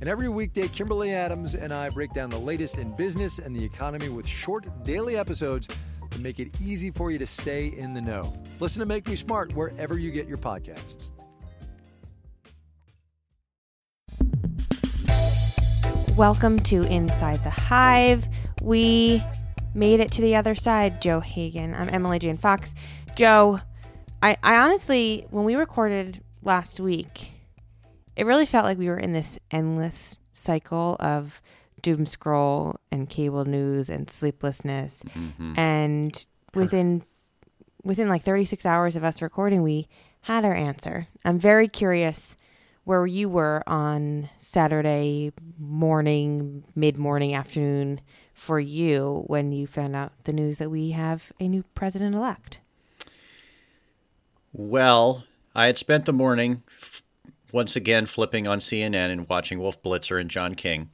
And every weekday, Kimberly Adams and I break down the latest in business and the economy with short daily episodes to make it easy for you to stay in the know. Listen to Make Me Smart wherever you get your podcasts. Welcome to Inside the Hive. We made it to the other side, Joe Hagan. I'm Emily Jane Fox. Joe, I, I honestly, when we recorded last week, it really felt like we were in this endless cycle of doom scroll and cable news and sleeplessness. Mm-hmm. And within within like 36 hours of us recording, we had our answer. I'm very curious where you were on Saturday morning, mid morning, afternoon for you when you found out the news that we have a new president elect? Well, I had spent the morning f- once again flipping on CNN and watching Wolf Blitzer and John King,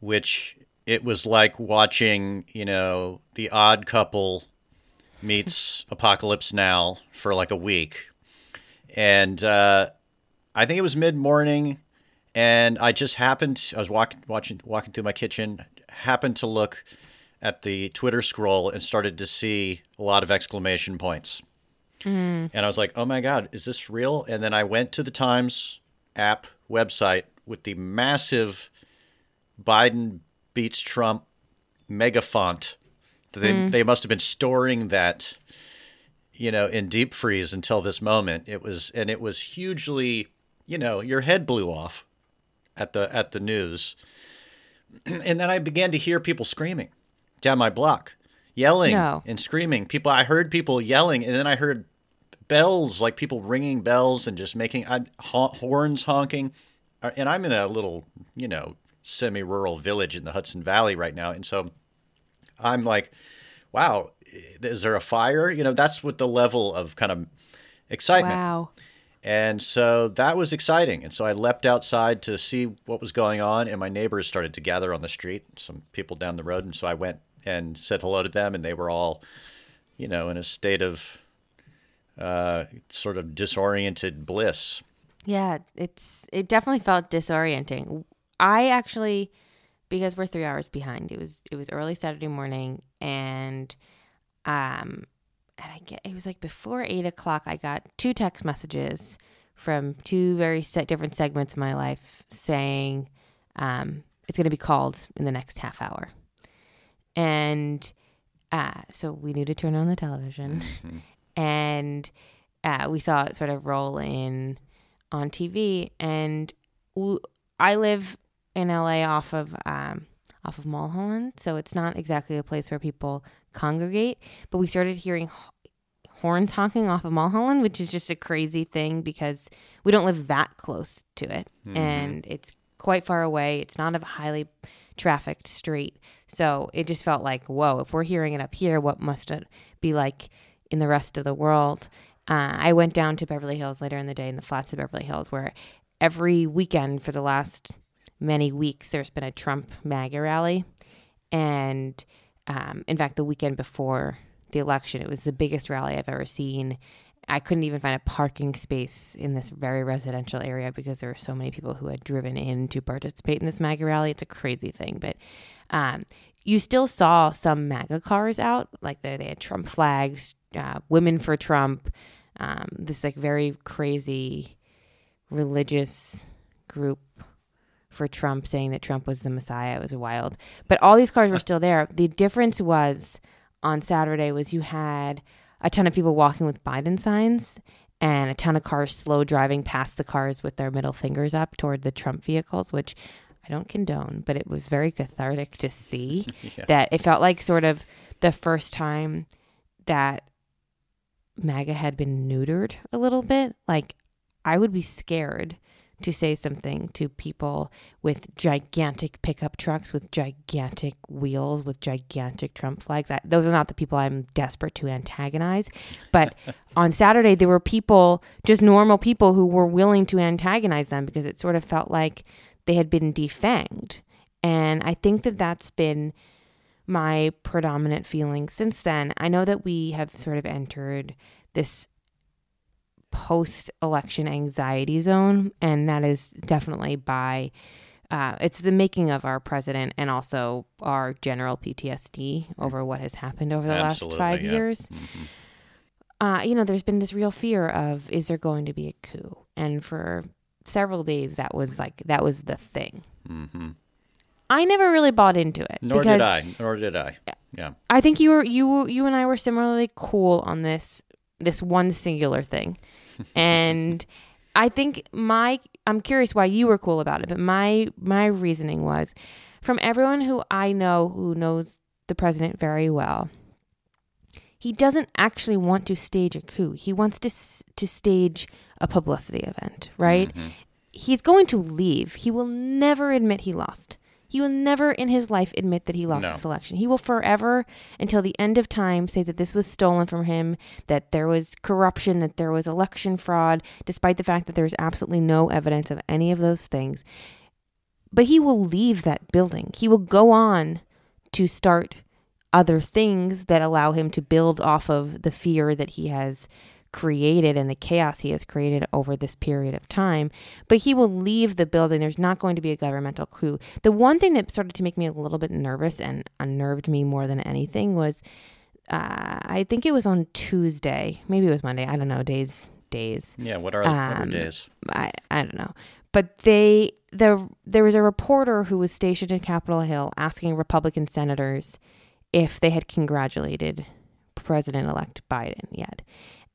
which it was like watching, you know, The Odd Couple meets Apocalypse Now for like a week. And uh, I think it was mid morning and I just happened I was walking watching walking through my kitchen happened to look at the Twitter scroll and started to see a lot of exclamation points. Mm. And I was like, "Oh my god, is this real?" And then I went to the Times app website with the massive Biden beats Trump mega font. They mm. they must have been storing that you know in deep freeze until this moment. It was and it was hugely, you know, your head blew off at the at the news, and then I began to hear people screaming down my block, yelling no. and screaming. People, I heard people yelling, and then I heard bells, like people ringing bells and just making I, horns honking. Uh, and I'm in a little, you know, semi-rural village in the Hudson Valley right now, and so I'm like, wow, is there a fire? You know, that's what the level of kind of excitement. Wow. And so that was exciting. And so I leapt outside to see what was going on, and my neighbors started to gather on the street, some people down the road. And so I went and said hello to them, and they were all, you know, in a state of uh, sort of disoriented bliss. Yeah, it's it definitely felt disorienting. I actually, because we're three hours behind, it was it was early Saturday morning, and um, and I get it was like before eight o'clock. I got two text messages from two very set different segments of my life saying um, it's going to be called in the next half hour, and uh, so we knew to turn on the television, mm-hmm. And uh, we saw it sort of roll in on TV, and w- I live in LA off of um, off of Mulholland, so it's not exactly a place where people congregate. But we started hearing horns honking off of Mulholland, which is just a crazy thing because we don't live that close to it, mm-hmm. and it's quite far away. It's not a highly trafficked street, so it just felt like, whoa! If we're hearing it up here, what must it be like in the rest of the world? Uh, I went down to Beverly Hills later in the day in the flats of Beverly Hills, where every weekend for the last many weeks there's been a Trump MAGA rally, and um, in fact, the weekend before the election, it was the biggest rally I've ever seen. I couldn't even find a parking space in this very residential area because there were so many people who had driven in to participate in this MAGA rally. It's a crazy thing, but um, you still saw some MAGA cars out, like they, they had Trump flags, uh, women for Trump, um, this like very crazy religious group for Trump saying that Trump was the Messiah. It was wild. But all these cars were still there. The difference was on Saturday was you had a ton of people walking with Biden signs and a ton of cars slow driving past the cars with their middle fingers up toward the Trump vehicles, which I don't condone, but it was very cathartic to see Yeah. that it felt like sort of the first time that MAGA had been neutered a little bit. Like, I would be scared to say something to people with gigantic pickup trucks with gigantic wheels with gigantic Trump flags. I, those are not the people I'm desperate to antagonize. But on Saturday, there were people, just normal people, who were willing to antagonize them because it sort of felt like they had been defanged. And I think that that's been my predominant feeling since then. I know that we have sort of entered this post election anxiety zone, and that is definitely by uh, it's the making of our president and also our general PTSD over what has happened over the Absolutely, last five yeah. years. Uh, you know, there's been this real fear of is there going to be a coup? And for several days, that was like that was the thing. hmm I never really bought into it. Nor did I. Nor did I. Yeah. I think you were you you and I were similarly cool on this this one singular thing, and I think my I'm curious why you were cool about it, but my my reasoning was from everyone who I know who knows the president very well. He doesn't actually want to stage a coup. He wants to to stage a publicity event, right? Mm-hmm. He's going to leave. He will never admit he lost. He will never in his life admit that he lost No. this election. He will forever, until the end of time, say that this was stolen from him, that there was corruption, that there was election fraud, despite the fact that there's absolutely no evidence of any of those things. But he will leave that building. He will go on to start other things that allow him to build off of the fear that he has created and the chaos he has created over this period of time. But he will leave the building. There's not going to be a governmental coup. The one thing that started to make me a little bit nervous and unnerved me more than anything was uh, I think it was on Tuesday, maybe it was Monday. I don't know. Days, days. Yeah. What are what are Um, days? I, I don't know. But they the there was a reporter who was stationed in Capitol Hill asking Republican senators if they had congratulated President elect Biden yet.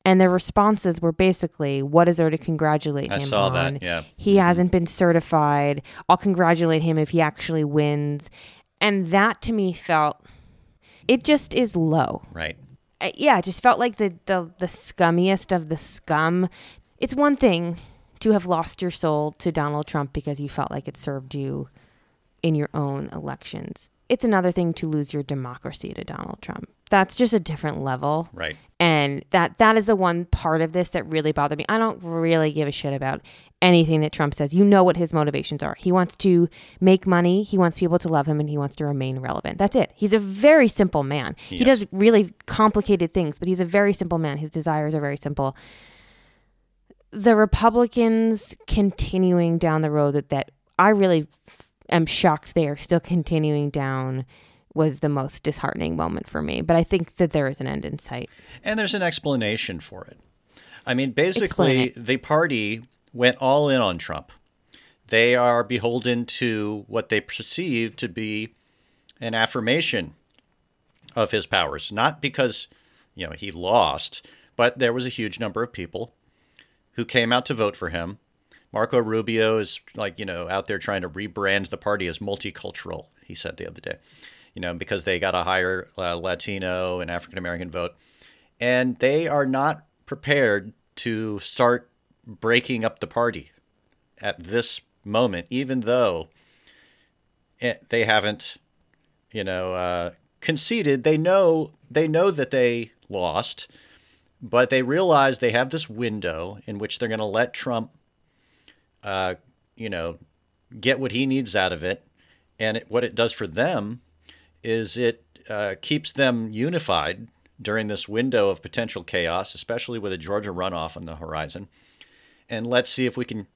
And their responses were basically, what is there to congratulate I him saw on? that. Yeah. He hasn't been certified. I'll congratulate him if he actually wins. And that to me felt it just is low Right. uh, yeah, it just felt like the, the the scummiest of the scum. It's one thing to have lost your soul to Donald Trump because you felt like it served you in your own elections. It's another thing to lose your democracy to Donald Trump. That's just a different level. Right. And that that is the one part of this that really bothered me. I don't really give a shit about anything that Trump says. You know what his motivations are. He wants to make money, he wants people to love him, and he wants to remain relevant. That's it. He's a very simple man. He does really complicated things, but he's a very simple man. His desires are very simple. The Republicans continuing down the road that, that I really f- am shocked they are still continuing down was the most disheartening moment for me. But I think that there is an end in sight. And there's an explanation for it. I mean, basically, the party went all in on Trump. They are beholden to what they perceive to be an affirmation of his powers, not because, you know, he lost, but there was a huge number of people who came out to vote for him. Marco Rubio is like, you know, out there trying to rebrand the party as multicultural, he said the other day, you know, because they got a higher uh, Latino and African American vote. And they are not prepared to start breaking up the party at this moment, even though it, they haven't, you know, uh, conceded. They know they know that they lost, but they realize they have this window in which they're going to let Trump, uh, you know, get what he needs out of it, and it, what it does for them is it uh, keeps them unified during this window of potential chaos, especially with a Georgia runoff on the horizon. And let's see if we can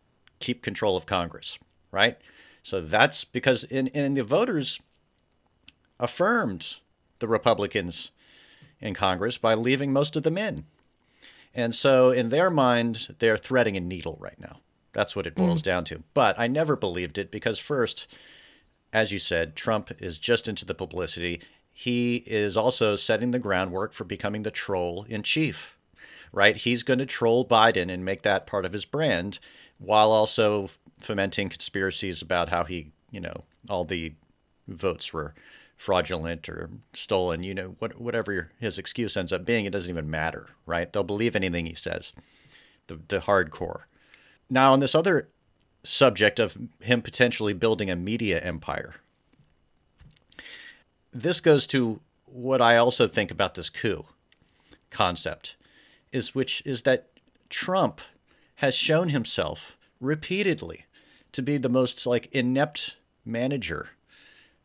keep control of Congress, right? So that's because in, in the voters affirmed the Republicans in Congress by leaving most of them in. And so in their mind, they're threading a needle right now. That's what it mm. boils down to. But I never believed it because, first, as you said, Trump is just into the publicity. he is also setting the groundwork for becoming the troll in chief, right? He's going to troll Biden and make that part of his brand while also fomenting conspiracies about how he, you know, all the votes were fraudulent or stolen, you know, what, whatever his excuse ends up being, it doesn't even matter, right? They'll believe anything he says, the, the hardcore. Now, on this other subject of him potentially building a media empire, this goes to what I also think about this coup concept, is which is that Trump has shown himself repeatedly to be the most like inept manager,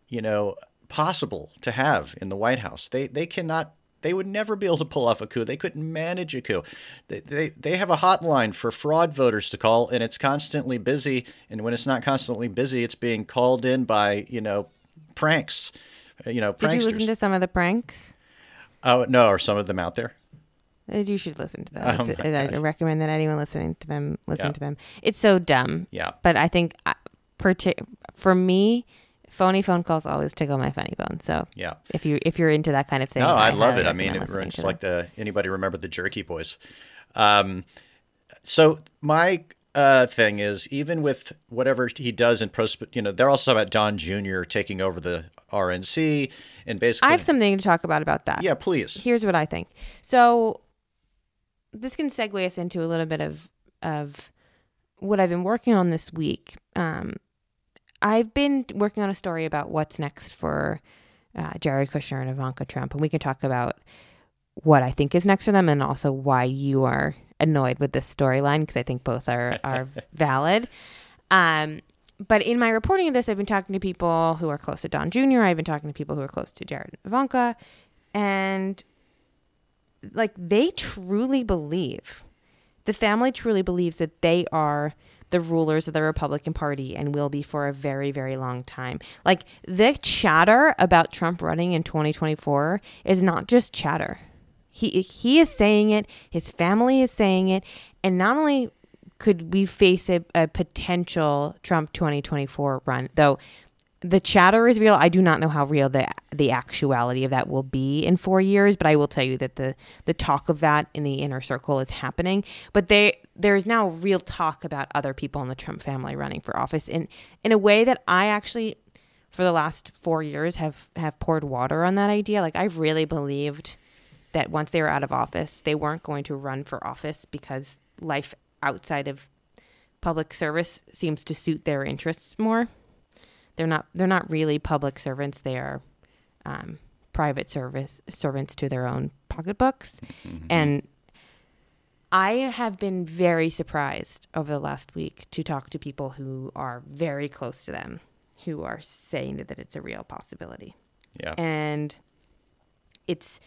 you know, possible to have in the White House. They they cannot they would never be able to pull off a coup. They couldn't manage a coup. They, they, they have a hotline for fraud voters to call, and it's constantly busy. And when it's not constantly busy, it's being called in by, you know, pranks. Uh, you know, pranksters. Did you listen to some of the pranks? Oh, no. Are some of them out there? Uh, You should listen to them. Oh I recommend that anyone listening to them listen Yeah. to them. It's so dumb. Yeah. But I think uh, for me, phony phone calls always tickle my funny bone. So Yeah. if you if you're into that kind of thing, No, I, love it. I mean, it, it's like the anybody remember the Jerky Boys. Um, so my uh, thing is, even with whatever he does in pros, you know, they're also talking about Don Jr. taking over the RNC and basically. I have something to talk about about that. Yeah, please. Here's what I think. So this can segue us into a little bit of of what I've been working on this week. Um, I've been working on a story about what's next for uh, Jared Kushner and Ivanka Trump, and we can talk about what I think is next for them, and also why you are annoyed with this storyline because I think both are are valid. Um, but in my reporting of this, I've been talking to people who are close to Don Jr. I've been talking to people who are close to Jared and Ivanka, and like they truly believe, the family truly believes that they are the rulers of the Republican Party and will be for a very, very long time. Like the chatter about Trump running in 2024 is not just chatter. He he is saying it, his family is saying it, and not only could we face a, a potential Trump 2024 run, though the chatter is real. I do not know how real the the actuality of that will be in four years, but I will tell you that the the talk of that in the inner circle is happening. But they there is now real talk about other people in the Trump family running for office in in a way that I actually for the last four years have have poured water on that idea. Like I've really believed that once they were out of office, they weren't going to run for office because life outside of public service seems to suit their interests more. They're not they're not really public servants. They are um, private service servants to their own pocketbooks, and I have been very surprised over the last week to talk to people who are very close to them, who are saying that, that it's a real possibility Yeah. and it's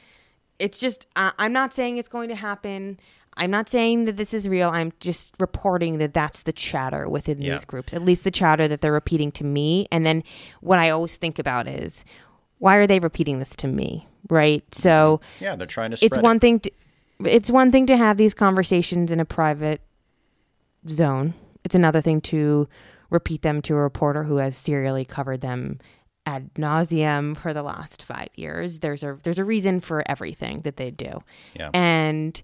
it's just I i'm not saying it's going to happen i'm not saying that this is real i'm just reporting that that's the chatter within Yeah. these groups at least the chatter that they're repeating to me and then what i always think about is why are they repeating this to me right so yeah, they're trying to spread it's it. one thing to it's one thing to have these conversations in a private zone. It's another thing to repeat them to a reporter who has serially covered them ad nauseum for the last five years. There's a there's a reason for everything that they do. Yeah. and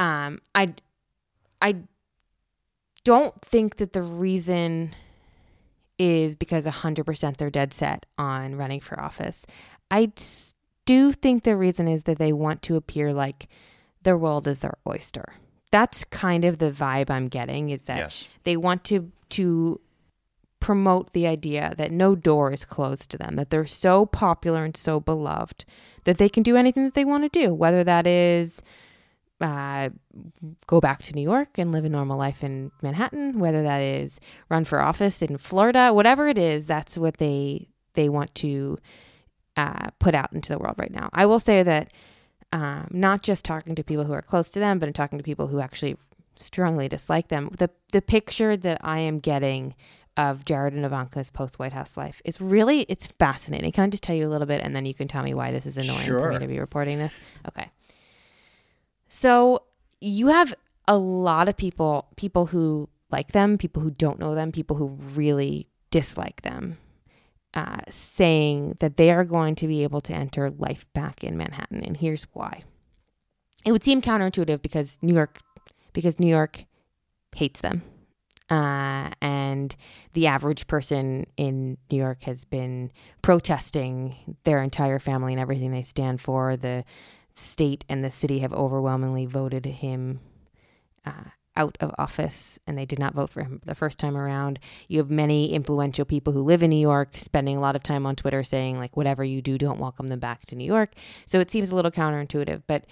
um i i don't think that the reason is because 100% they're dead set on running for office. I do think the reason is that they want to appear like the world is their oyster that's kind of the vibe i'm getting is that Yes. they want to to promote the idea that no door is closed to them that they're so popular and so beloved that they can do anything that they want to do whether that is uh, go back to New York and live a normal life in Manhattan, whether that is run for office in Florida, whatever it is, that's what they they want to uh, put out into the world right now. I will say that um, not just talking to people who are close to them, but in talking to people who actually strongly dislike them. The the picture that I am getting of Jared and Ivanka's post White House life is really it's fascinating. Can I just tell you a little bit, and then you can tell me why this is annoying for me to be reporting this? Okay. So you have a lot of people, people who like them, people who don't know them, people who really dislike them. Uh, saying that they are going to be able to enter life back in Manhattan, and here's why. It would seem counterintuitive because New York, because New York hates them, uh, and the average person in New York has been protesting their entire family and everything they stand for. The state and the city have overwhelmingly voted him uh, out of office and they did not vote for him the first time around. You have many influential people who live in New York spending a lot of time on Twitter saying, like, whatever you do, don't welcome them back to New York. So it seems a little counterintuitive, but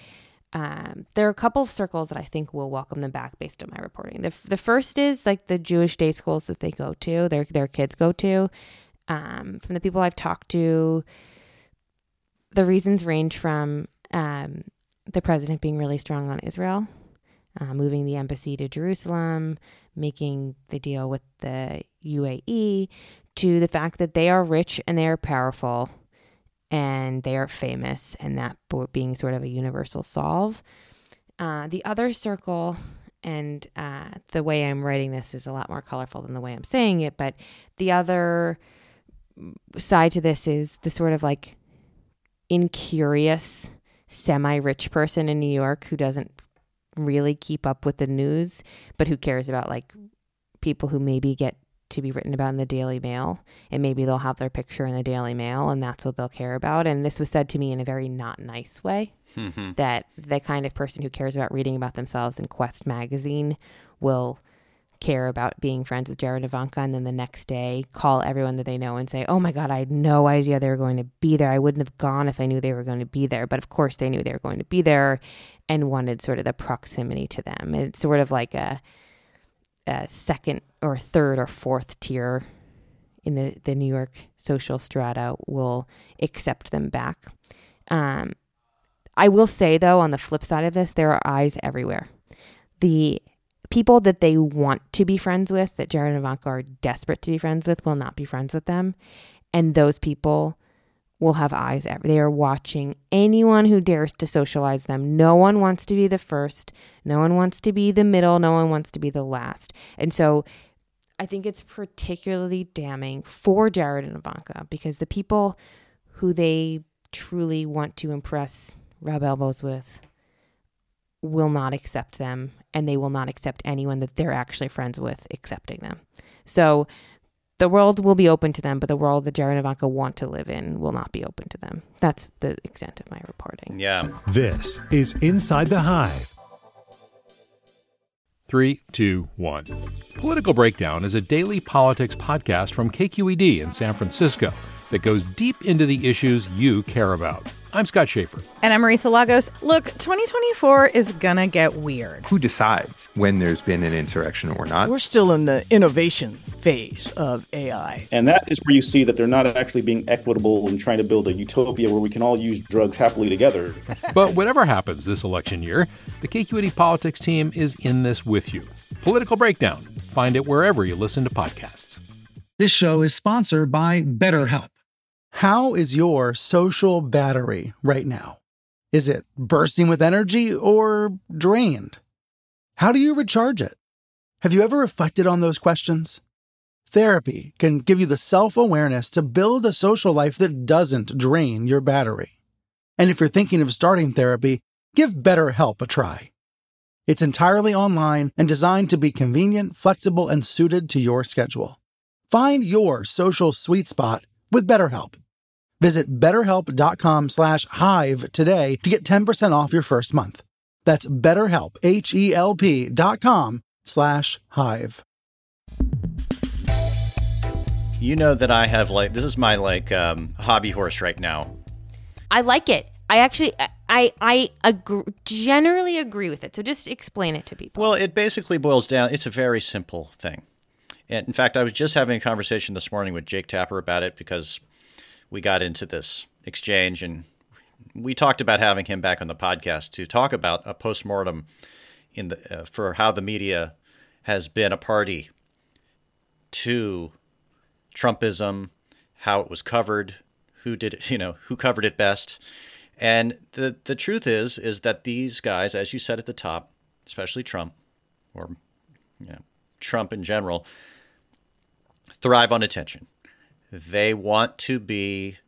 um, there are a couple of circles that I think will welcome them back based on my reporting. The, the first is like the Jewish day schools that they go to, their, their kids go to. Um, from the people I've talked to, the reasons range from um, the president being really strong on Israel uh, moving the embassy to Jerusalem, making the deal with the UAE, to the fact that they are rich and they are powerful and they are famous, and that being sort of a universal solve. Uh, the other circle, and uh, the way I'm writing this is a lot more colorful than the way I'm saying it, but the other side to this is the sort of like incurious, semi rich person in New York who doesn't really keep up with the news, but who cares about like people who maybe get to be written about in the Daily Mail and maybe they'll have their picture in the Daily Mail and that's what they'll care about. And this was said to me in a very not nice way mm-hmm. that the kind of person who cares about reading about themselves in Quest magazine will care about being friends with Jared and Ivanka and then the next day call everyone that they know and say, Oh my God, I had no idea they were going to be there. I wouldn't have gone if I knew they were going to be there. But of course, they knew they were going to be there and wanted sort of the proximity to them. It's sort of like a, a second or third or fourth tier in the, the New York social strata will accept them back. Um, I will say, though, on the flip side of this, there are eyes everywhere. The people that they want to be friends with, that Jared and Ivanka are desperate to be friends with, will not be friends with them. And those people will have eyes. They are watching anyone who dares to socialize them. No one wants to be the first. No one wants to be the middle. No one wants to be the last. And so I think it's particularly damning for Jared and Ivanka because the people who they truly want to impress, rub elbows with, will not accept them and they will not accept anyone that they're actually friends with accepting them. So the world will be open to them, but the world that Jared and Ivanka want to live in will not be open to them. That's the extent of my reporting. Yeah. This is Inside the Hive. Three, two, one. Political Breakdown is a daily politics podcast from KQED in San Francisco that goes deep into the issues you care about. I'm Scott Shafer. And I'm Marisa Lagos. Look, 2024 is gonna get weird. Who decides when there's been an insurrection or not? We're still in the innovation phase of AI. And that is where you see that they're not actually being equitable and trying to build a utopia where we can all use drugs happily together. but whatever happens this election year, the KQED politics team is in this with you. Political Breakdown. Find it wherever you listen to podcasts. This show is sponsored by BetterHelp. How is your social battery right now? Is it bursting with energy or drained? How do you recharge it? Have you ever reflected on those questions? Therapy can give you the self awareness to build a social life that doesn't drain your battery. And if you're thinking of starting therapy, give BetterHelp a try. It's entirely online and designed to be convenient, flexible, and suited to your schedule. Find your social sweet spot with BetterHelp. Visit betterhelp.com slash hive today to get 10% off your first month. That's betterhelp, H-E-L-P dot com slash hive. You know that I have like, this is my like um, hobby horse right now. I like it. I actually, I, I agree, generally agree with it. So just explain it to people. Well, it basically boils down, it's a very simple thing. And in fact, I was just having a conversation this morning with Jake Tapper about it because – we got into this exchange and we talked about having him back on the podcast to talk about a postmortem in the uh, for how the media has been a party to Trumpism, how it was covered, who did you know, who covered it best. And the the truth is is that these guys, as you said at the top, especially Trump or you know, Trump in general, thrive on attention They want to be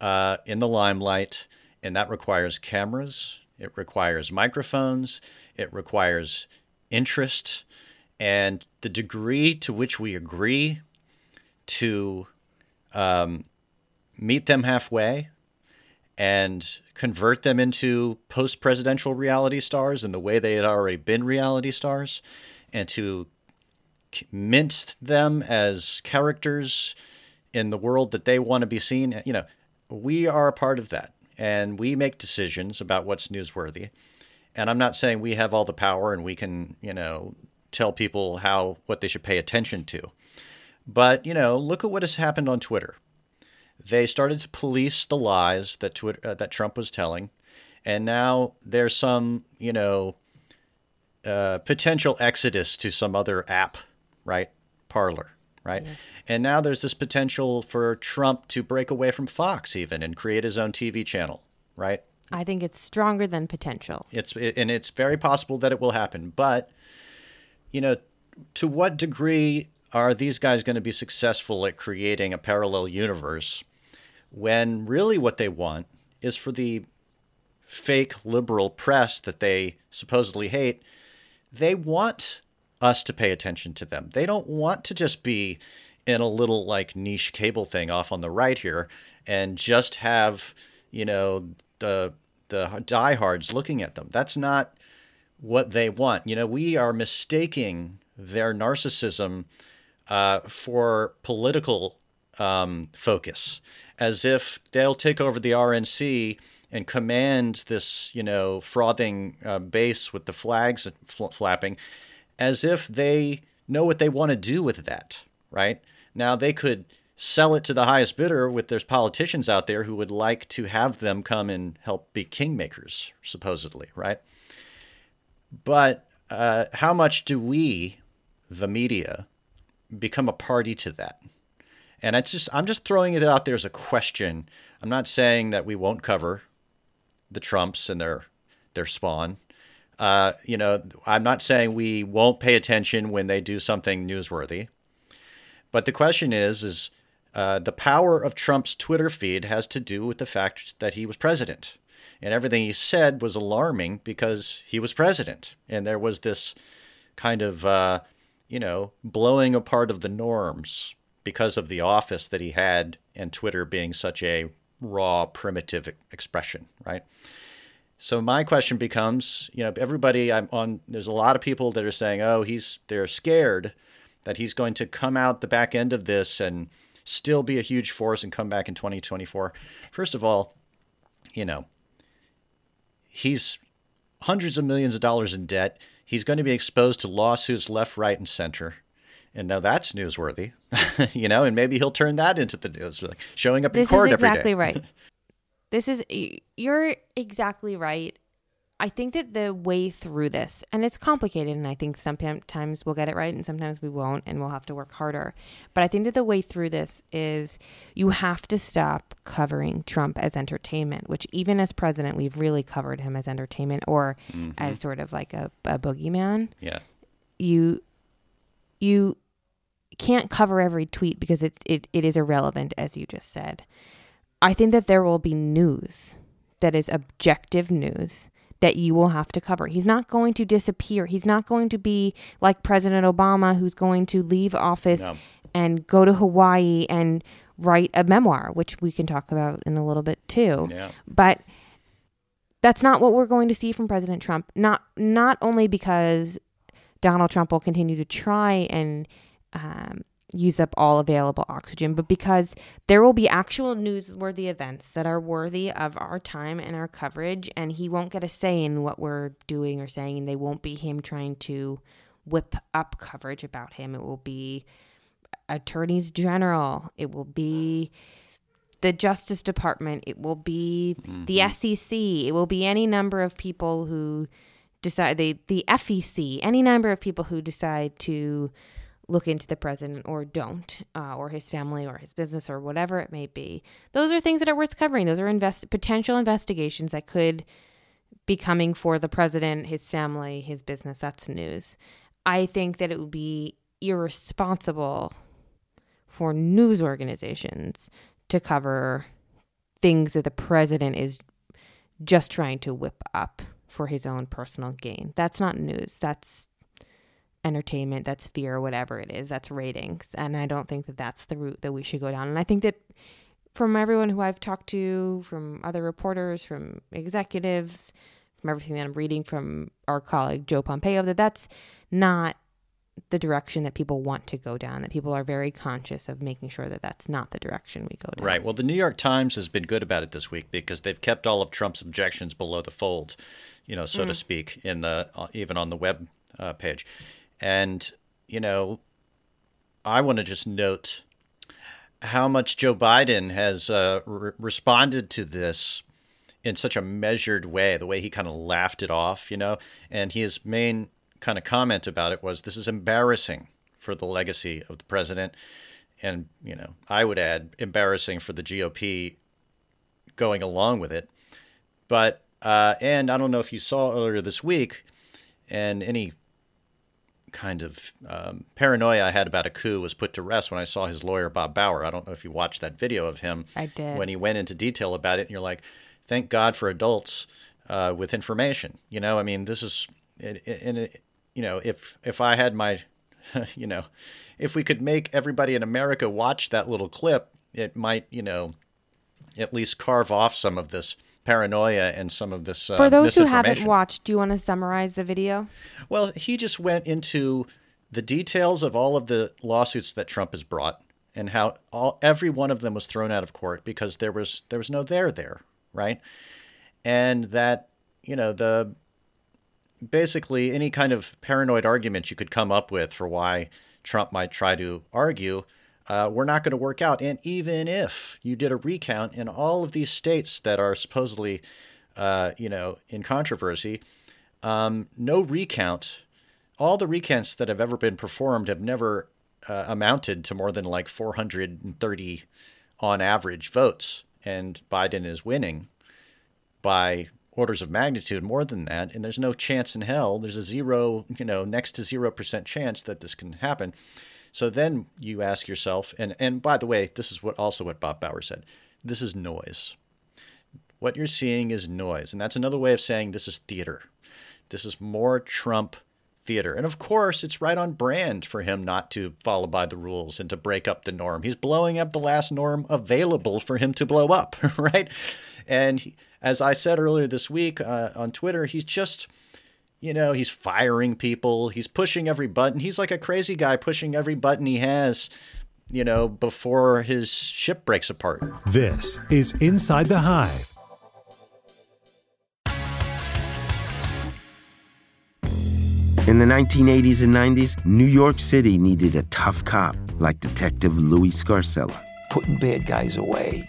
uh, in the limelight, and that requires cameras, it requires microphones, it requires interest, and the degree to which we agree to um, meet them halfway and convert them into post presidential reality stars in the way they had already been reality stars, and to mint them as characters in the world that they want to be seen. You know, we are a part of that and we make decisions about what's newsworthy. And I'm not saying we have all the power and we can, you know, tell people how what they should pay attention to. But, you know, look at what has happened on Twitter. They started to police the lies that Twitter, uh, that Trump was telling, and now there's some, you know, uh, potential exodus to some other app, right? Parler right? Yes. And now there's this potential for Trump to break away from Fox even and create his own TV channel, right? I think it's stronger than potential. It's it, and it's very possible that it will happen, but you know, to what degree are these guys going to be successful at creating a parallel universe when really what they want is for the fake liberal press that they supposedly hate, they want us to pay attention to them. They don't want to just be in a little like niche cable thing off on the right here and just have, you know, the the diehards looking at them. That's not what they want. You know, we are mistaking their narcissism uh, for political um, focus, as if they'll take over the RNC and command this, you know, frothing uh, base with the flags fl- flapping as if they know what they want to do with that, right? Now, they could sell it to the highest bidder with there's politicians out there who would like to have them come and help be kingmakers, supposedly, right? But uh, how much do we, the media, become a party to that? And it's just I'm just throwing it out there as a question. I'm not saying that we won't cover the Trumps and their their spawn. Uh, you know, I'm not saying we won't pay attention when they do something newsworthy, but the question is, is uh, the power of Trump's Twitter feed has to do with the fact that he was president, and everything he said was alarming because he was president, and there was this kind of, uh, you know, blowing apart of the norms because of the office that he had, and Twitter being such a raw, primitive expression, right? So my question becomes, you know, everybody I'm on there's a lot of people that are saying, "Oh, he's they're scared that he's going to come out the back end of this and still be a huge force and come back in 2024." First of all, you know, he's hundreds of millions of dollars in debt. He's going to be exposed to lawsuits left, right, and center. And now that's newsworthy, you know, and maybe he'll turn that into the news, like showing up this in court every day. This is exactly right. This is, you're exactly right. I think that the way through this, and it's complicated, and I think sometimes we'll get it right and sometimes we won't, and we'll have to work harder. But I think that the way through this is you have to stop covering Trump as entertainment, which even as president, we've really covered him as entertainment or mm-hmm. as sort of like a, a boogeyman. Yeah. You, you can't cover every tweet because it's, it, it is irrelevant, as you just said. I think that there will be news that is objective news that you will have to cover. He's not going to disappear. He's not going to be like President Obama, who's going to leave office no. and go to Hawaii and write a memoir, which we can talk about in a little bit too. Yeah. But that's not what we're going to see from President Trump. Not not only because Donald Trump will continue to try and um, use up all available oxygen, but because there will be actual newsworthy events that are worthy of our time and our coverage, and he won't get a say in what we're doing or saying, and they won't be him trying to whip up coverage about him. It will be attorneys general, it will be the Justice Department, it will be mm-hmm. the SEC, it will be any number of people who decide, they, the FEC, any number of people who decide to look into the president or don't, uh, or his family or his business or whatever it may be. Those are things that are worth covering. Those are invest- potential investigations that could be coming for the president, his family, his business. That's news. I think that it would be irresponsible for news organizations to cover things that the president is just trying to whip up for his own personal gain. That's not news. That's entertainment, that's fear, whatever it is. That's ratings. And I don't think that that's the route that we should go down. And I think that from everyone who I've talked to, from other reporters, from executives, from everything that I'm reading from our colleague Joe Pompeo, that that's not the direction that people want to go down, that people are very conscious of making sure that that's not the direction we go down. Right. Well, the New York Times has been good about it this week because they've kept all of Trump's objections below the fold, you know, so mm. to speak, in the uh, even on the web uh, page. And, you know, I want to just note how much Joe Biden has uh, re- responded to this in such a measured way, the way he kind of laughed it off, you know, and his main kind of comment about it was this is embarrassing for the legacy of the president. And, you know, I would add embarrassing for the GOP going along with it. But, uh, and I don't know if you saw earlier this week, and any kind of um, paranoia I had about a coup was put to rest when I saw his lawyer, Bob Bauer. I don't know if you watched that video of him. I did. When he went into detail about it, and you're like, thank God for adults uh, with information. You know, I mean, this is, and it, you know, if if I had my, you know, if we could make everybody in America watch that little clip, it might, you know, at least carve off some of this paranoia and some of this. Uh, For those who haven't watched, do you want to summarize the video? Well, he just went into the details of all of the lawsuits that Trump has brought and how all every one of them was thrown out of court because there was there was no there there, right? And that you know the basically any kind of paranoid argument you could come up with for why Trump might try to argue uh, we're not going to work out. And even if you did a recount in all of these states that are supposedly, uh, you know, in controversy, um, no recount, all the recounts that have ever been performed have never uh, amounted to more than like 430 on average votes. And Biden is winning by orders of magnitude more than that. And there's no chance in hell. There's a zero, you know, next to 0% chance that this can happen. So then you ask yourself, and, and by the way, this is what also what Bob Bauer said. This is noise. What you're seeing is noise. And that's another way of saying this is theater. This is more Trump theater. And of course, it's right on brand for him not to follow by the rules and to break up the norm. He's blowing up the last norm available for him to blow up, right? And as I said earlier this week uh, on Twitter, he's just you know, he's firing people, he's pushing every button. He's like a crazy guy pushing every button he has, you know, before his ship breaks apart. This is Inside the Hive. In the 1980s and 90s, New York City needed a tough cop like Detective Louis Scarcella. Putting bad guys away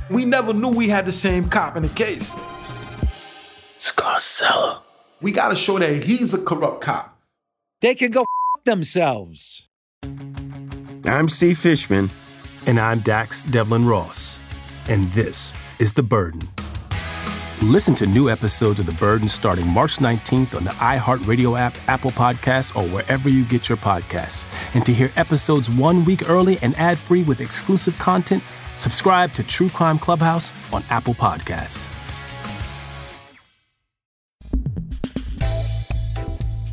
We never knew we had the same cop in the case. Scarcella. We gotta show that he's a corrupt cop. They can go f- themselves. I'm Steve Fishman. And I'm Dax Devlon Ross. And this is The Burden. Listen to new episodes of The Burden starting March 19th on the iHeartRadio app, Apple Podcasts, or wherever you get your podcasts. And to hear episodes one week early and ad free with exclusive content, subscribe to True Crime Clubhouse on Apple Podcasts.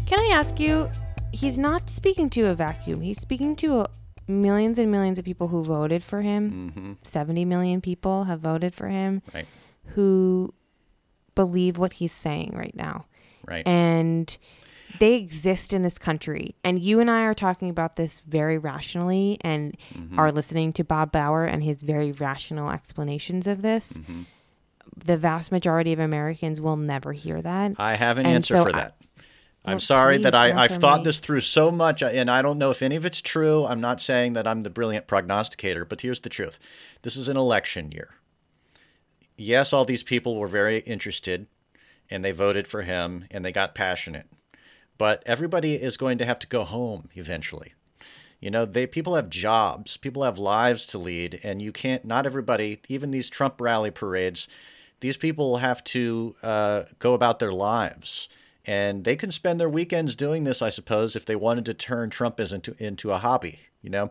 Can I ask you? He's not speaking to a vacuum, he's speaking to a millions and millions of people who voted for him. Mm-hmm. 70 million people have voted for him. Right. Who believe what he's saying right now. Right. And they exist in this country. And you and I are talking about this very rationally and mm-hmm. are listening to Bob Bauer and his very rational explanations of this. Mm-hmm. The vast majority of Americans will never hear that. I have an and answer so for that. I'm Well, sorry that I, I've thought me. this through so much, and I don't know if any of it's true. I'm not saying that I'm the brilliant prognosticator, but here's the truth this is an election year. Yes, all these people were very interested, and they voted for him, and they got passionate. But everybody is going to have to go home eventually. You know, they people have jobs, people have lives to lead, and you can't. Not everybody, even these Trump rally parades, these people have to uh, go about their lives, and they can spend their weekends doing this, I suppose, if they wanted to turn Trumpism into into a hobby. You know,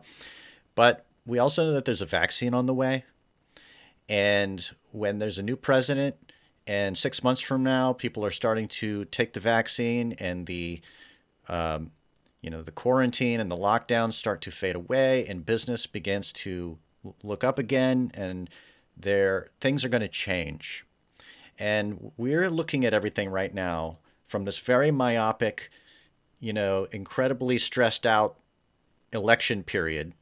but we also know that there's a vaccine on the way, and when there's a new president, and six months from now, people are starting to take the vaccine, and the um, you know the quarantine and the lockdowns start to fade away and business begins to look up again and there things are going to change. And we're looking at everything right now from this very myopic you know incredibly stressed out election period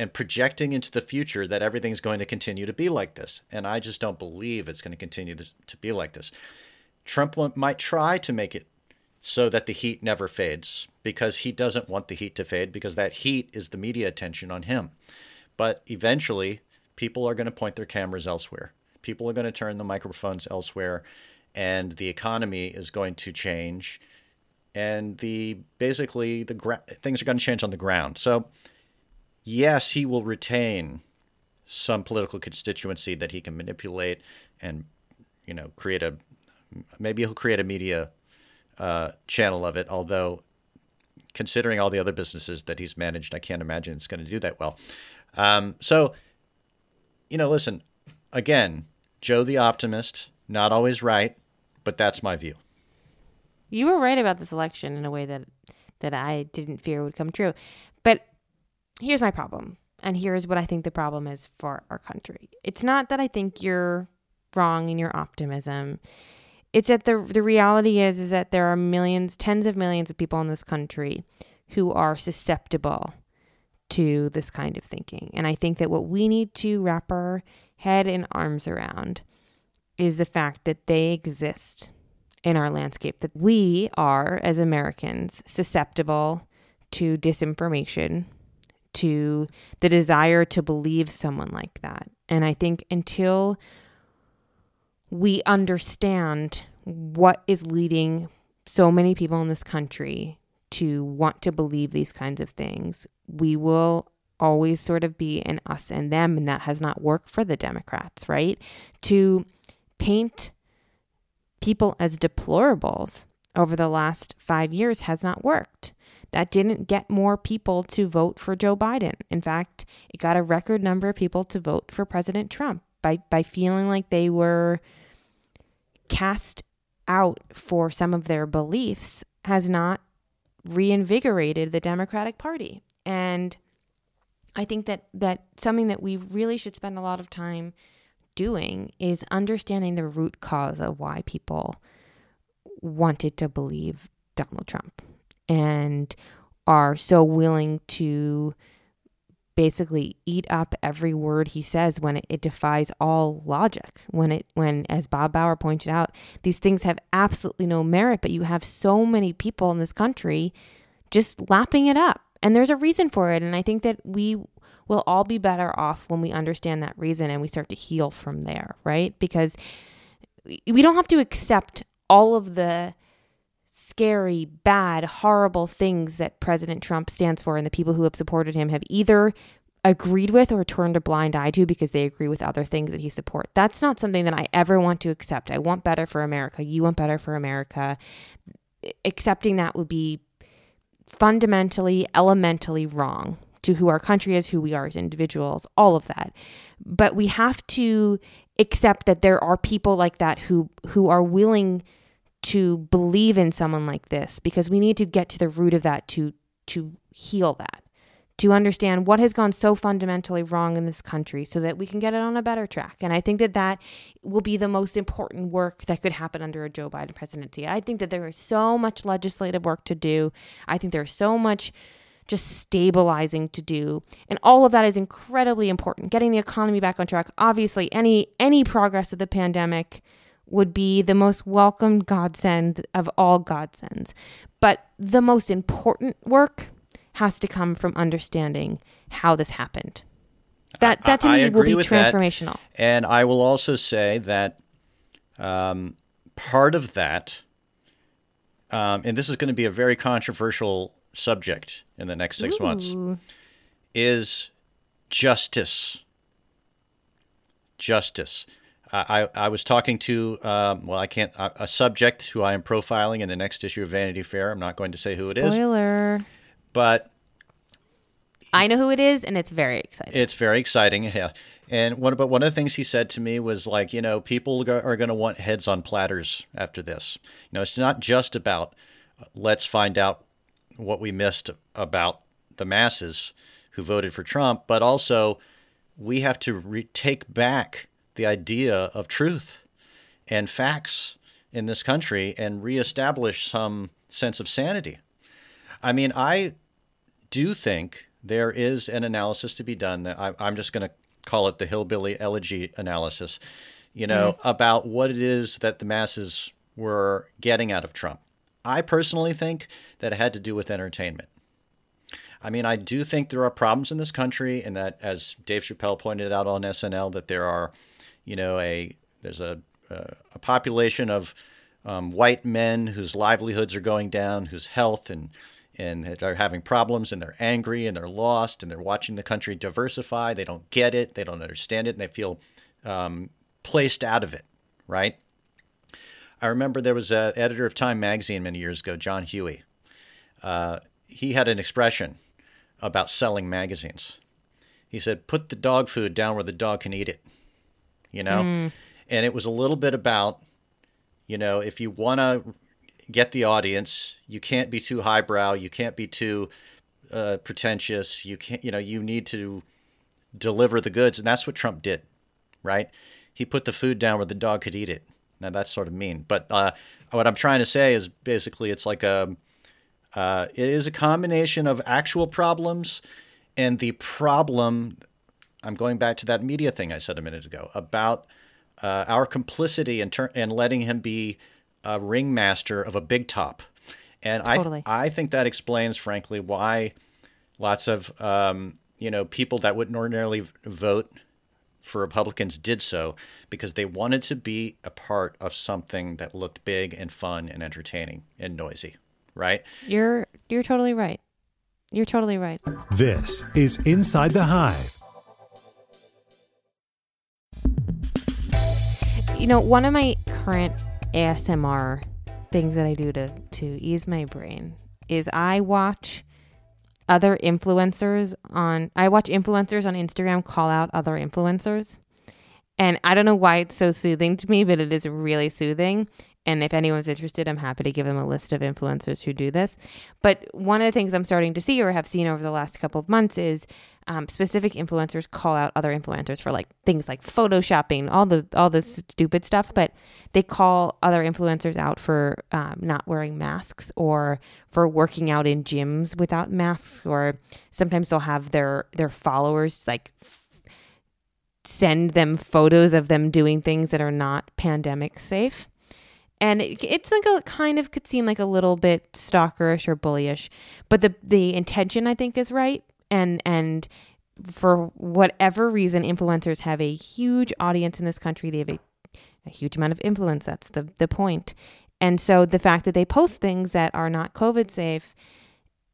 and projecting into the future that everything's going to continue to be like this and i just don't believe it's going to continue to be like this trump might try to make it so that the heat never fades because he doesn't want the heat to fade because that heat is the media attention on him. But eventually, people are going to point their cameras elsewhere. People are going to turn the microphones elsewhere and the economy is going to change and the basically the gra- things are going to change on the ground. So yes, he will retain some political constituency that he can manipulate and you know create a maybe he'll create a media uh, channel of it. Although, considering all the other businesses that he's managed, I can't imagine it's going to do that well. Um, so, you know, listen, again, Joe the optimist, not always right, but that's my view. You were right about this election in a way that that I didn't fear would come true. But here's my problem. And here's what I think the problem is for our country. It's not that I think you're wrong in your optimism. It's that the the reality is is that there are millions, tens of millions of people in this country who are susceptible to this kind of thinking. And I think that what we need to wrap our head and arms around is the fact that they exist in our landscape, that we are, as Americans, susceptible to disinformation, to the desire to believe someone like that. And I think until we understand what is leading so many people in this country to want to believe these kinds of things, we will always sort of be an us and them. And that has not worked for the Democrats, right? To paint people as deplorables over the last five years has not worked. That didn't get more people to vote for Joe Biden. In fact, it got a record number of people to vote for President Trump by, by feeling like they were cast out for some of their beliefs has not reinvigorated the Democratic Party. And I think that that something that we really should spend a lot of time doing is understanding the root cause of why people wanted to believe Donald Trump and are so willing to basically eat up every word he says when it, it defies all logic. When it when as bob bauer pointed out these things have absolutely no merit but you have so many people in this country just lapping it up. And there's a reason for it. And i think that we will all be better off when we understand that reason and we start to heal from there right? Because we don't have to accept all of the scary, bad, horrible things that President Trump stands for and the people who have supported him have either agreed with or turned a blind eye to because they agree with other things that he supports. That's not something that I ever want to accept. I want better for America. You want better for America. Accepting that would be fundamentally, elementally wrong to who our country is, who we are as individuals, all of that. But we have to accept that there are people like that who who are willing to believe in someone like this because we need to get to the root of that to to heal that to understand what has gone so fundamentally wrong in this country so that we can get it on a better track. And i think that that will be the most important work that could happen under a joe biden presidency. I think that there is so much legislative work to do. I think there's so much just stabilizing to do. And all of that is incredibly important. Getting the economy back on track. Obviously any any progress of the pandemic would be the most welcomed godsend of all godsends. But the most important work has to come from understanding how this happened. That that to I me will be with that. transformational. And I will also say that um, part of that, um, and this is going to be a very controversial subject in the next six months, is justice. Justice. I, I was talking to, um, well, I can't, a a subject who I am profiling in the next issue of Vanity Fair. I'm not going to say who it is, Spoiler. but I know who it is, and it's very exciting. It's very exciting, yeah. And one, but one of the things he said to me was like, you know, people are going to want heads on platters after this. You know, it's not just about let's find out what we missed about the masses who voted for Trump, but also we have to re- take back the idea of truth and facts in this country and reestablish some sense of sanity. I mean, I do think there is an analysis to be done that I, I'm just going to call it the hillbilly elegy analysis, you know, mm-hmm. about what it is that the masses were getting out of Trump. I personally think that it had to do with entertainment. I mean, I do think there are problems in this country, and that, as Dave Chappelle pointed out on SNL, that there are, you know, a there's a a, a population of um, white men whose livelihoods are going down, whose health and and are having problems, and they're angry and they're lost, and they're watching the country diversify. They don't get it, they don't understand it, and they feel um, placed out of it, right? I remember there was an editor of Time magazine many years ago, John Huey. Uh, he had an expression about selling magazines. He said, "Put the dog food down where the dog can eat it." You know, Mm. and it was a little bit about, you know, if you want to get the audience, you can't be too highbrow, you can't be too uh, pretentious. You can't, you know, you need to deliver the goods, and that's what Trump did, right? He put the food down where the dog could eat it. Now that's sort of mean, but uh, what I'm trying to say is basically it's like a uh, it is a combination of actual problems and the problem. I'm going back to that media thing I said a minute ago about uh, our complicity in ter- and letting him be a ringmaster of a big top. And Totally. I I think that explains, frankly, why lots of um, you know people that wouldn't ordinarily vote for Republicans did so because they wanted to be a part of something that looked big and fun and entertaining and noisy, right? You're you're totally right. You're totally right. This is Inside the Hive. You know, one of my current ASMR things that I do to to ease my brain is I watch other influencers on I watch influencers on Instagram call out other influencers. And I don't know why it's so soothing to me, but it is really soothing. And if anyone's interested, I'm happy to give them a list of influencers who do this. But one of the things I'm starting to see or have seen over the last couple of months is um, specific influencers call out other influencers for like things like photoshopping, all the all this stupid stuff. But they call other influencers out for um, not wearing masks or for working out in gyms without masks, or sometimes they'll have their their followers like send them photos of them doing things that are not pandemic safe. And it, it's like a kind of could seem like a little bit stalkerish or bullyish, but the the intention I think is right. And and for whatever reason, influencers have a huge audience in this country. They have a, a huge amount of influence. That's the the point. And so the fact that they post things that are not COVID safe,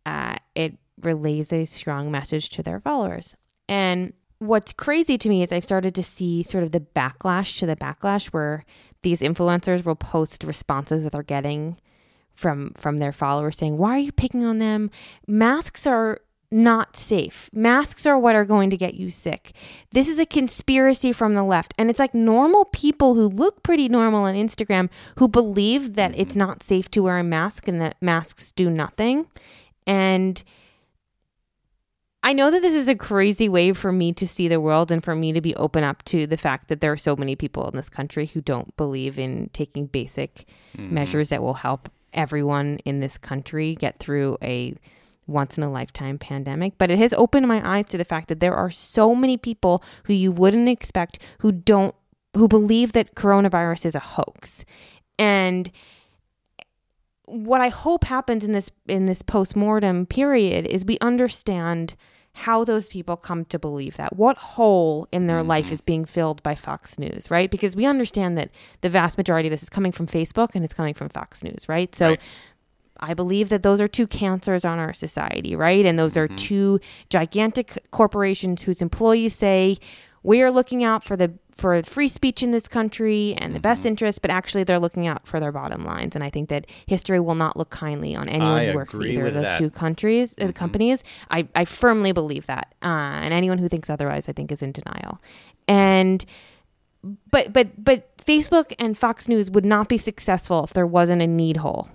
uh, it relays a strong message to their followers. And what's crazy to me is I've started to see sort of the backlash to the backlash where these influencers will post responses that they're getting from from their followers saying, "Why are you picking on them? Masks are not safe. Masks are what are going to get you sick. This is a conspiracy from the left." And it's like normal people who look pretty normal on Instagram who believe that it's not safe to wear a mask and that masks do nothing. And I know that this is a crazy way for me to see the world and for me to be open up to the fact that there are so many people in this country who don't believe in taking basic Mhm. measures that will help everyone in this country get through a once in a lifetime pandemic. But it has opened my eyes to the fact that there are so many people who you wouldn't expect who don't who believe that coronavirus is a hoax. And what I hope happens in this in this postmortem period is we understand how those people come to believe that. What hole in their mm-hmm. life is being filled by Fox News, right? Because we understand that the vast majority of this is coming from Facebook and it's coming from Fox News, right? So Right. I believe that those are two cancers on our society, right? And those are Mm-hmm. two gigantic corporations whose employees say we are looking out for the for free speech in this country and the Mm-hmm. best interest, but actually they're looking out for their bottom lines. And I think that history will not look kindly on anyone I who works either of those that. Mm-hmm. two countries, uh, companies. I, I firmly believe that. Uh, and anyone who thinks otherwise, I think, is in denial. And but but but Facebook and Fox News would not be successful if there wasn't a need hole.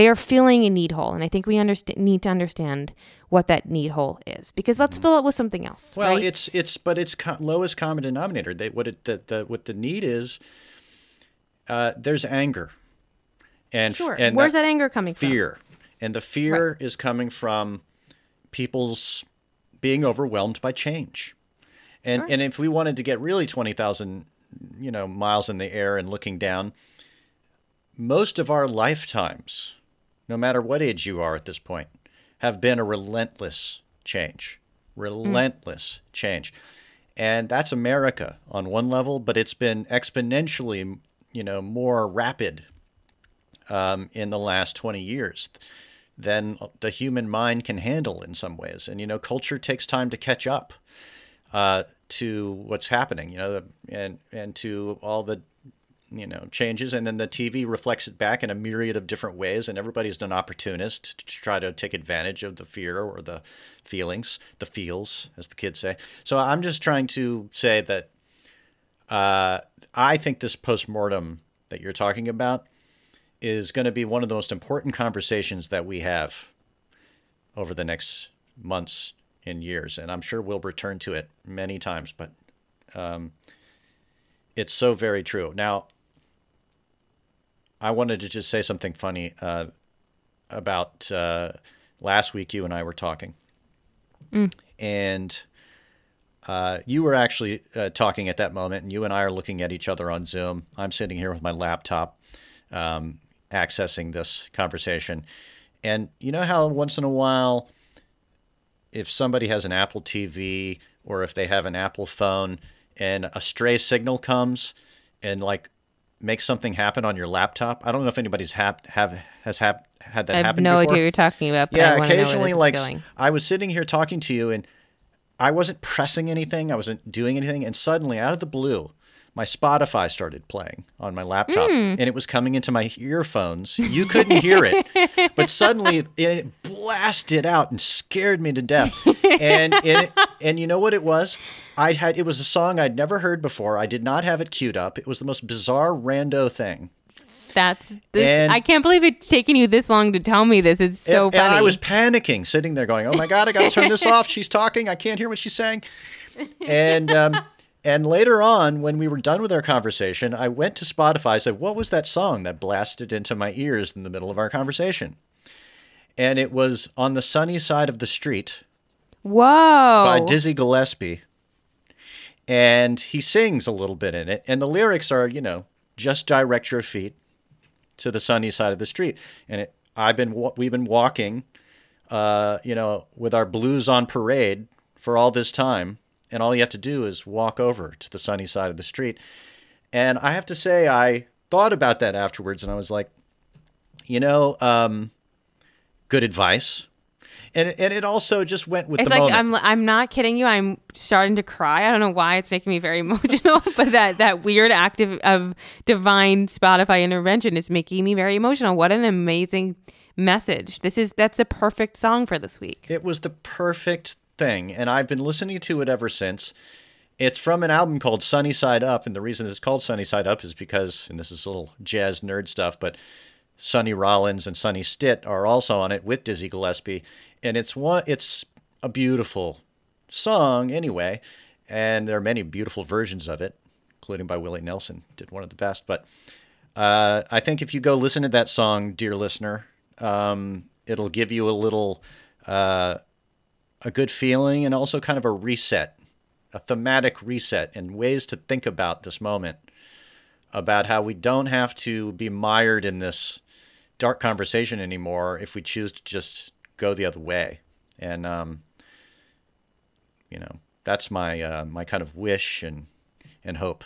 They are filling a need hole, and I think we need to understand what that need hole is because let's fill it with something else. Well, right? it's it's but it's co- lowest common denominator. They, what it the, the what the need is. Uh, there's anger, and Sure. and Where's that anger coming from? Fear, and the fear is coming from people's being overwhelmed by change, and Sure. and if we wanted to get really twenty thousand, you know, miles in the air and looking down, most of our lifetimes, no matter what age you are at this point, have been a relentless change. Relentless change. And that's America on one level, but it's been exponentially, you know, more rapid um, in the last 20 years than the human mind can handle in some ways. And, you know, culture takes time to catch up uh, to what's happening, you know, and, and to all the you know changes and then the tv reflects it back in a myriad of different ways and everybody's an opportunist to try to take advantage of the fear or the feelings the feels as the kids say so i'm just trying to say that uh, i think this postmortem that you're talking about is going to be one of the most important conversations that we have over the next months and years and i'm sure we'll return to it many times but um, it's so very true. Now, I wanted to just say something funny uh, about uh, last week. You and I were talking, Mm. and uh, you were actually uh, talking at that moment, and you and I are looking at each other on Zoom. I'm sitting here with my laptop, um, accessing this conversation, and you know how once in a while, if somebody has an Apple TV or if they have an Apple phone and a stray signal comes and like makes something happen on your laptop. I don't know if anybody's hap- have has hap- had that I have happen no before. idea you're talking about. But yeah, I wanna know where occasionally like. I was sitting here talking to you and I wasn't pressing anything, I wasn't doing anything and suddenly out of the blue my Spotify started playing on my laptop Mm. and it was coming into my earphones. You couldn't hear it, but suddenly it blasted out and scared me to death. And and, and you know what it was? I had it was a song I'd never heard before. I did not have it queued up. It was the most bizarre rando thing. That's this. And- I can't believe it's taken you this long to tell me this. It's so and, funny. and I was panicking, sitting there going, "Oh my god, I got to turn this off. She's talking. I can't hear what she's saying." And um, and later on, when we were done with our conversation, I went to Spotify. I said, "What was that song that blasted into my ears in the middle of our conversation?" And it was "On the Sunny Side of the Street" Whoa. by Dizzy Gillespie. And he sings a little bit in it, and the lyrics are, you know, just direct your feet to the sunny side of the street. And it, I've been we've been walking, uh, you know, with our blues on parade for all this time, and all you have to do is walk over to the sunny side of the street. And I have to say, I thought about that afterwards, and I was like, you know, um, good advice. And and it also just went with it's the like moment. I'm I'm not kidding you. I'm starting to cry. I don't know why it's making me very emotional, but that that weird act of, of divine Spotify intervention is making me very emotional. What an amazing message. This is that's a perfect song for this week. It was the perfect thing, and I've been listening to it ever since. It's from an album called Sunny Side Up, and the reason it's called Sunny Side Up is because, and this is a little jazz nerd stuff, but Sonny Rollins and Sonny Stitt are also on it with Dizzy Gillespie, and it's one. It's a beautiful song anyway, and there are many beautiful versions of it, including by Willie Nelson, did one of the best. But uh, I think if you go listen to that song, dear listener, um, it'll give you a little uh, a good feeling and also kind of a reset a thematic reset and ways to think about this moment, about how we don't have to be mired in this dark conversation anymore if we choose to just go the other way. And um, you know, that's my uh, my kind of wish and and hope.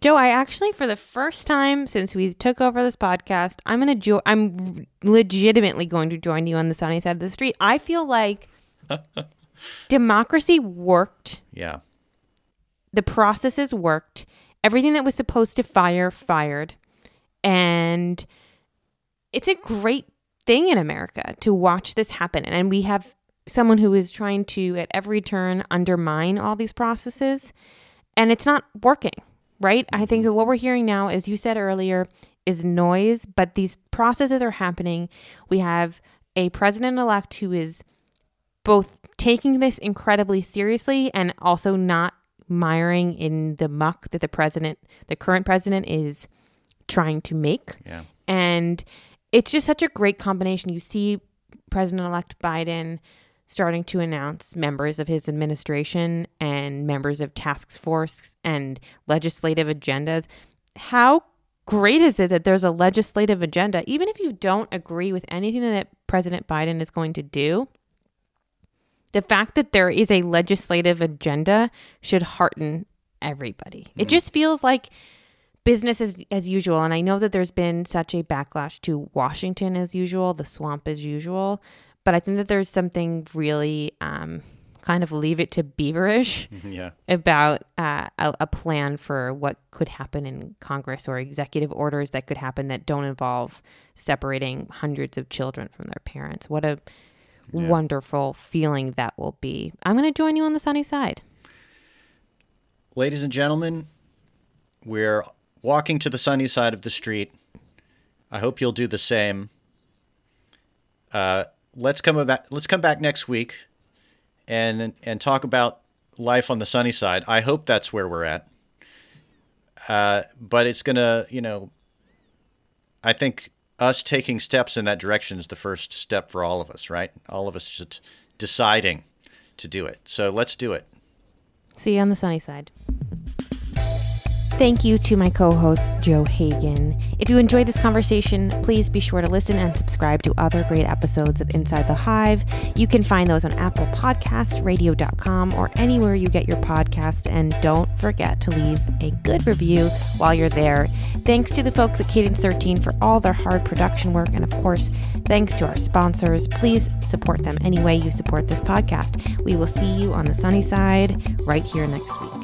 Joe, I actually, for the first time since we took over this podcast, I'm gonna jo- I'm legitimately going to join you on the sunny side of the street. I feel like democracy worked. Yeah. The processes worked. Everything that was supposed to fire fired, and it's a great thing in America to watch this happen. And we have someone who is trying to, at every turn, undermine all these processes, and it's not working right? I think mm-hmm. that what we're hearing now, as you said earlier, is noise, but these processes are happening. We have a president elect who is both taking this incredibly seriously and also not miring in the muck that the president, the current president, is trying to make. Yeah. And it's just such a great combination. You see President elect Biden starting to announce members of his administration and members of task force and legislative agendas. How great is it that there's a legislative agenda, even if you don't agree with anything that President Biden is going to do? The fact that there is a legislative agenda should hearten everybody. Mm-hmm. It just feels like business as, as usual. And I know that there's been such a backlash to Washington as usual, the swamp as usual. But I think that there's something really um, kind of leave it to beaverish yeah. about uh, a, a, plan for what could happen in Congress or executive orders that could happen that don't involve separating hundreds of children from their parents. What a yeah. wonderful feeling that will be. I'm going to join you on the sunny side. Ladies and gentlemen, we're walking to the sunny side of the street. I hope you'll do the same. Uh, let's come back. Let's come back next week, and and talk about life on the sunny side. I hope that's where we're at. Uh, but it's gonna, you know, I think us taking steps in that direction is the first step for all of us, right? All of us just deciding to do it. So let's do it. See you on the sunny side. Thank you to my co host, Joe Hagan. If you enjoyed this conversation, please be sure to listen and subscribe to other great episodes of Inside the Hive. You can find those on Apple Podcasts, radio.com, or anywhere you get your podcasts. And don't forget to leave a good review while you're there. Thanks to the folks at Cadence 13 for all their hard production work. And of course, thanks to our sponsors. Please support them any way you support this podcast. We will see you on the sunny side right here next week.